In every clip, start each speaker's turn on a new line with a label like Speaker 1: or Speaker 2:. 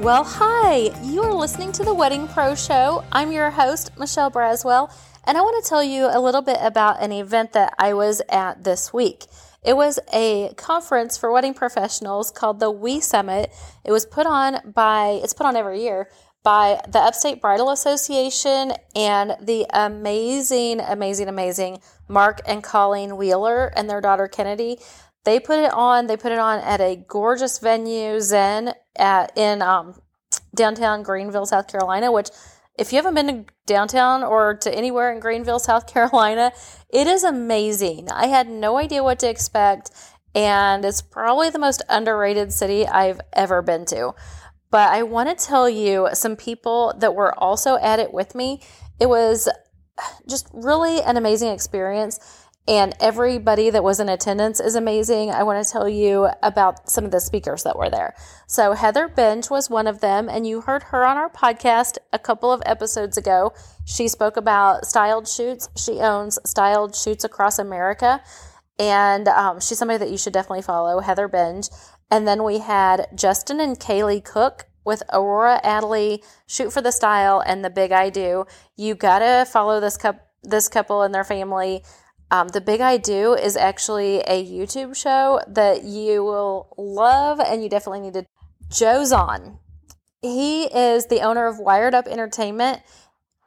Speaker 1: Well, hi, you are listening to the Wedding Pro Show. I'm your host, Michelle Braswell, and I want to tell you a little bit about an event that I was at this week. It was a conference for wedding professionals called the We Summit. It was put on by, it's put on every year by the Upstate Bridal Association and the amazing, amazing, amazing Mark and Colleen Wheeler and their daughter Kennedy. They put it on. They put it on at a gorgeous venue, Zen, at in um, downtown Greenville, South Carolina. Which, if you haven't been to downtown or to anywhere in Greenville, South Carolina, it is amazing. I had no idea what to expect, and it's probably the most underrated city I've ever been to. But I want to tell you some people that were also at it with me. It was just really an amazing experience and everybody that was in attendance is amazing. I want to tell you about some of the speakers that were there. So, Heather Benge was one of them, and you heard her on our podcast a couple of episodes ago. She spoke about styled shoots. She owns styled shoots across America, and um, she's somebody that you should definitely follow, Heather Benge. And then we had Justin and Calie Cook with Aurora Adley, Shoot for the Style, and The Big I Do. You gotta follow this couple this couple and their family. Um, the Big I Do is actually a YouTube show that you will love and you definitely need to. Joe Zahn. He is the owner of Wired Up Entertainment.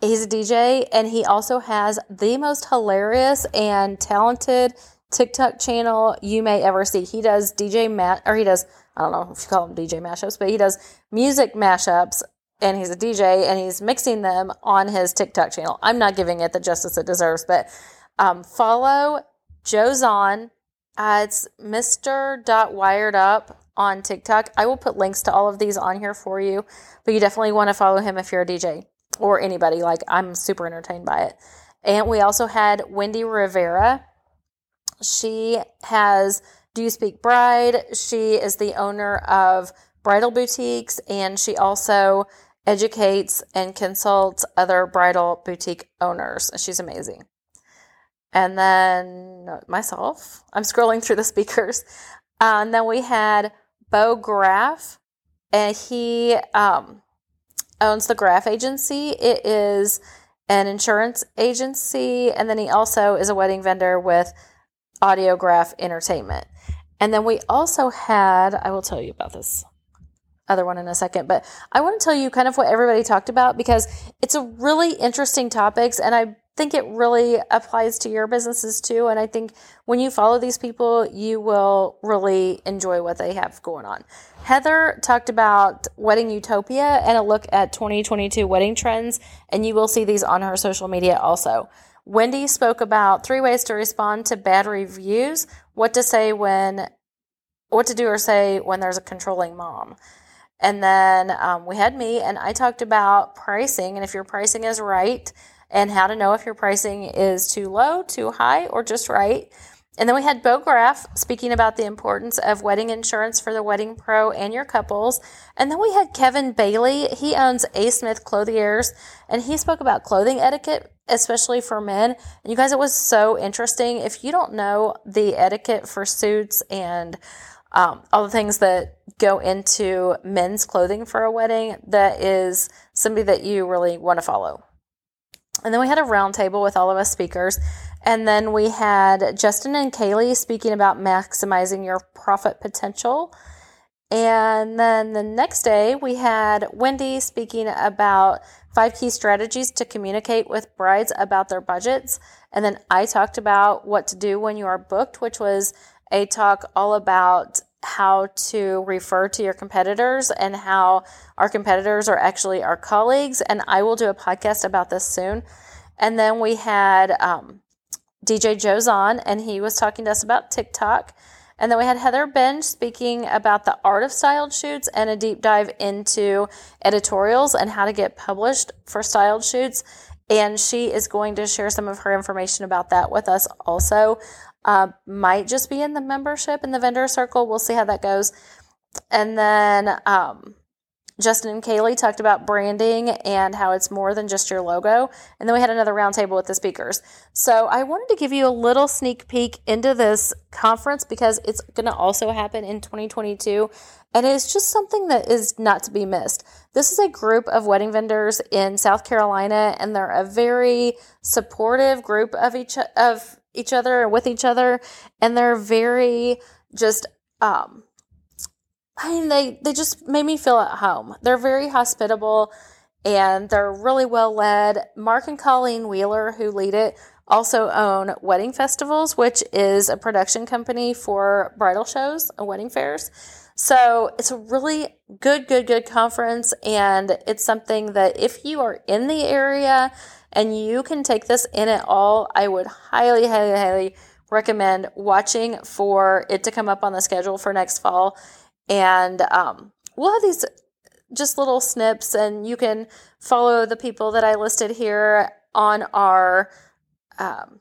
Speaker 1: He's a DJ and he also has the most hilarious and talented TikTok channel you may ever see. He does DJ Matt, or he does, I don't know if you call them DJ mashups, but he does music mashups and he's a DJ and he's mixing them on his TikTok channel. I'm not giving it the justice it deserves, but um, follow Joe Zahn. Uh, it's Mr. Wired Up on TikTok. I will put links to all of these on here for you, but you definitely want to follow him if you're a DJ or anybody. Like, I'm super entertained by it. And we also had Wendy Rivera. She has Do You Speak Bride? She is the owner of Bridal Boutiques, and she also educates and consults other bridal boutique owners. She's amazing and then myself. I'm scrolling through the speakers. Uh, and then we had Bo Graf, and he um, owns the Graf Agency. It is an insurance agency, and then he also is a wedding vendor with Audiograph Entertainment. And then we also had, I will tell you about this other one in a second, but I want to tell you kind of what everybody talked about because it's a really interesting topics and I think it really applies to your businesses too. And I think when you follow these people, you will really enjoy what they have going on. Heather talked about Wedding Utopia and a look at 2022 wedding trends, and you will see these on her social media also. Wendy spoke about three ways to respond to bad reviews, what to say when, what to do or say when there's a controlling mom. And then um, we had me, and I talked about pricing, and if your pricing is right, and how to know if your pricing is too low, too high, or just right. And then we had Bo Graf speaking about the importance of wedding insurance for the wedding pro and your couples. And then we had Kevin Bailey. He owns A Smith Clothiers and he spoke about clothing etiquette, especially for men. And you guys, it was so interesting. If you don't know the etiquette for suits and um, all the things that go into men's clothing for a wedding, that is somebody that you really want to follow. And then we had a roundtable with all of us speakers. And then we had Justin and Calie speaking about maximizing your profit potential. And then the next day, we had Wendy speaking about five key strategies to communicate with brides about their budgets. And then I talked about what to do when you are booked, which was a talk all about how to refer to your competitors and how our competitors are actually our colleagues. And I will do a podcast about this soon. And then we had um, DJ Joe Zahn, and he was talking to us about TikTok. And then we had Heather Benge speaking about the art of styled shoots and a deep dive into editorials and how to get published for styled shoots. And she is going to share some of her information about that with us also. Uh, might just be in the membership in the vendor circle. We'll see how that goes. And then um, Justin and Calie talked about branding and how it's more than just your logo. And then we had another roundtable with the speakers. So I wanted to give you a little sneak peek into this conference because it's going to also happen in 2022. And it's just something that is not to be missed. This is a group of wedding vendors in South Carolina, and they're a very supportive group of each of each other with each other, and they're very just um, I mean, they, they just made me feel at home. They're very hospitable and they're really well led. Mark and Colleen Wheeler, who lead it, also own Wedding Festivals, which is a production company for bridal shows and wedding fairs. So it's a really good, good, good conference. And it's something that if you are in the area and you can take this in at all, I would highly, highly, highly recommend watching for it to come up on the schedule for next fall and um, we'll have these just little snips, and you can follow the people that I listed here on our um,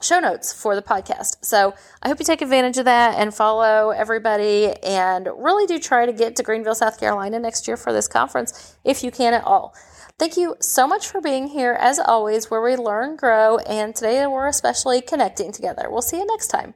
Speaker 1: show notes for the podcast. So I hope you take advantage of that and follow everybody and really do try to get to Greenville, South Carolina next year for this conference if you can at all. Thank you so much for being here, as always, where we learn, grow, and today we're especially connecting together. We'll see you next time.